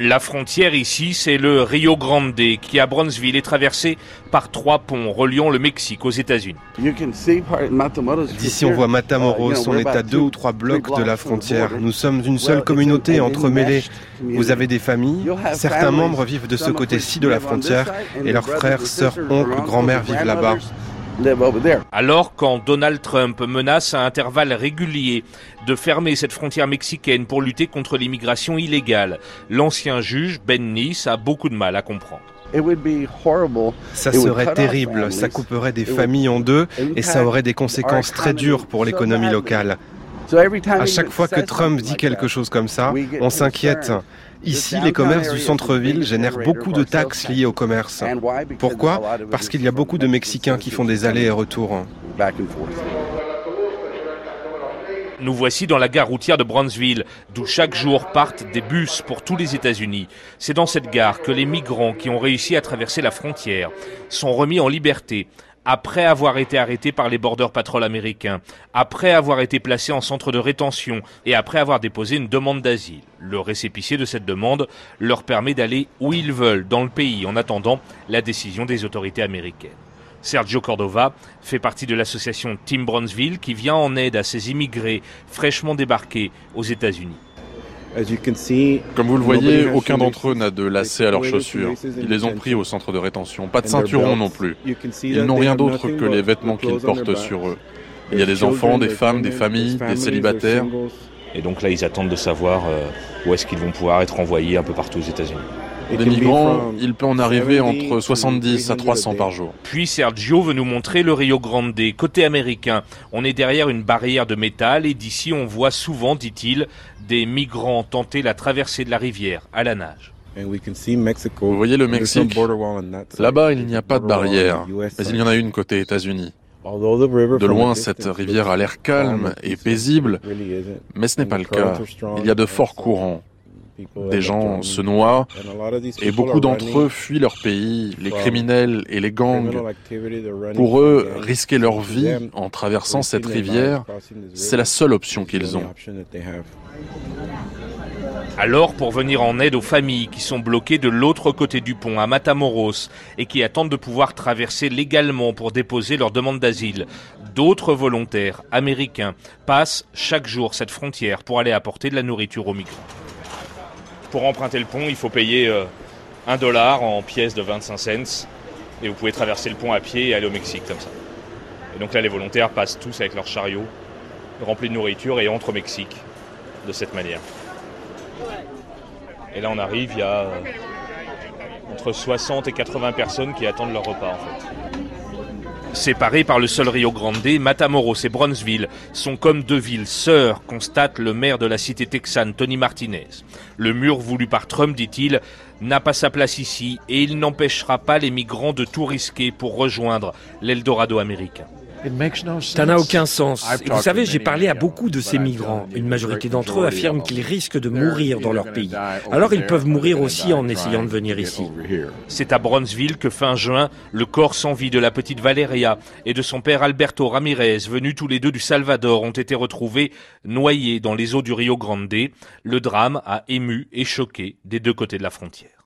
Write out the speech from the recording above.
La frontière ici, c'est le Rio Grande qui à Bronzeville est traversé par trois ponts reliant le Mexique aux États-Unis. D'ici on voit Matamoros, on est à deux ou trois blocs de la frontière. Nous sommes une seule communauté entremêlée. Vous avez des familles, certains membres vivent de ce côté-ci de la frontière et leurs frères, sœurs, oncles, grand-mères vivent là-bas. Alors, quand Donald Trump menace à intervalles réguliers de fermer cette frontière mexicaine pour lutter contre l'immigration illégale, l'ancien juge Ben Nice a beaucoup de mal à comprendre. Ça serait terrible, ça couperait des familles en deux et ça aurait des conséquences très dures pour l'économie locale. À chaque fois que Trump dit quelque chose comme ça, on s'inquiète. Ici, les commerces du centre-ville génèrent beaucoup de taxes liées au commerce. Pourquoi? Parce qu'il y a beaucoup de Mexicains qui font des allers et retours. Nous voici dans la gare routière de Brownsville, d'où chaque jour partent des bus pour tous les États-Unis. C'est dans cette gare que les migrants qui ont réussi à traverser la frontière sont remis en liberté après avoir été arrêtés par les Border Patrol américains, après avoir été placés en centre de rétention et après avoir déposé une demande d'asile. Le récépissé de cette demande leur permet d'aller où ils veulent dans le pays en attendant la décision des autorités américaines. Sergio Cordova fait partie de l'association Team Brownsville qui vient en aide à ces immigrés fraîchement débarqués aux États-Unis. Comme vous le voyez, aucun d'entre eux n'a de lacets à leurs chaussures. Ils les ont pris au centre de rétention. Pas de ceinturon non plus. Ils n'ont rien d'autre que les vêtements qu'ils portent sur eux. Il y a des enfants, des femmes, des familles, des célibataires. Et donc là, ils attendent de savoir euh, où est-ce qu'ils vont pouvoir être envoyés un peu partout aux États-Unis. Des migrants, il peut en arriver entre 70 à 300 par jour. Puis Sergio veut nous montrer le Rio Grande, côté américain. On est derrière une barrière de métal et d'ici on voit souvent, dit-il, des migrants tenter la traversée de la rivière à la nage. Vous voyez le Mexique Là-bas, il n'y a pas de barrière, mais il y en a une côté États-Unis. De loin, cette rivière a l'air calme et paisible, mais ce n'est pas le cas. Il y a de forts courants. Des gens se noient et beaucoup d'entre eux fuient leur pays, les criminels et les gangs. Pour eux, risquer leur vie en traversant cette rivière, c'est la seule option qu'ils ont. Alors, pour venir en aide aux familles qui sont bloquées de l'autre côté du pont, à Matamoros, et qui attendent de pouvoir traverser légalement pour déposer leur demande d'asile, d'autres volontaires américains passent chaque jour cette frontière pour aller apporter de la nourriture aux migrants. Pour emprunter le pont, il faut payer euh, un dollar en pièces de 25 cents, et vous pouvez traverser le pont à pied et aller au Mexique comme ça. Et donc là, les volontaires passent tous avec leurs chariots remplis de nourriture et entrent au Mexique de cette manière. Et là, on arrive, il y a euh, entre 60 et 80 personnes qui attendent leur repas, en fait. Séparés par le seul Rio Grande, Matamoros et Bronzeville sont comme deux villes sœurs, constate le maire de la cité texane, Tony Martinez. Le mur voulu par Trump, dit-il, n'a pas sa place ici et il n'empêchera pas les migrants de tout risquer pour rejoindre l'Eldorado américain. Ça n'a aucun sens. vous savez, j'ai parlé à beaucoup de ces migrants. Une majorité d'entre eux affirment qu'ils risquent de mourir dans leur pays. Alors ils peuvent mourir aussi en essayant de venir ici. C'est à Bronzeville que fin juin, le corps sans vie de la petite Valeria et de son père Alberto Ramirez, venus tous les deux du Salvador, ont été retrouvés noyés dans les eaux du Rio Grande. Le drame a ému et choqué des deux côtés de la frontière.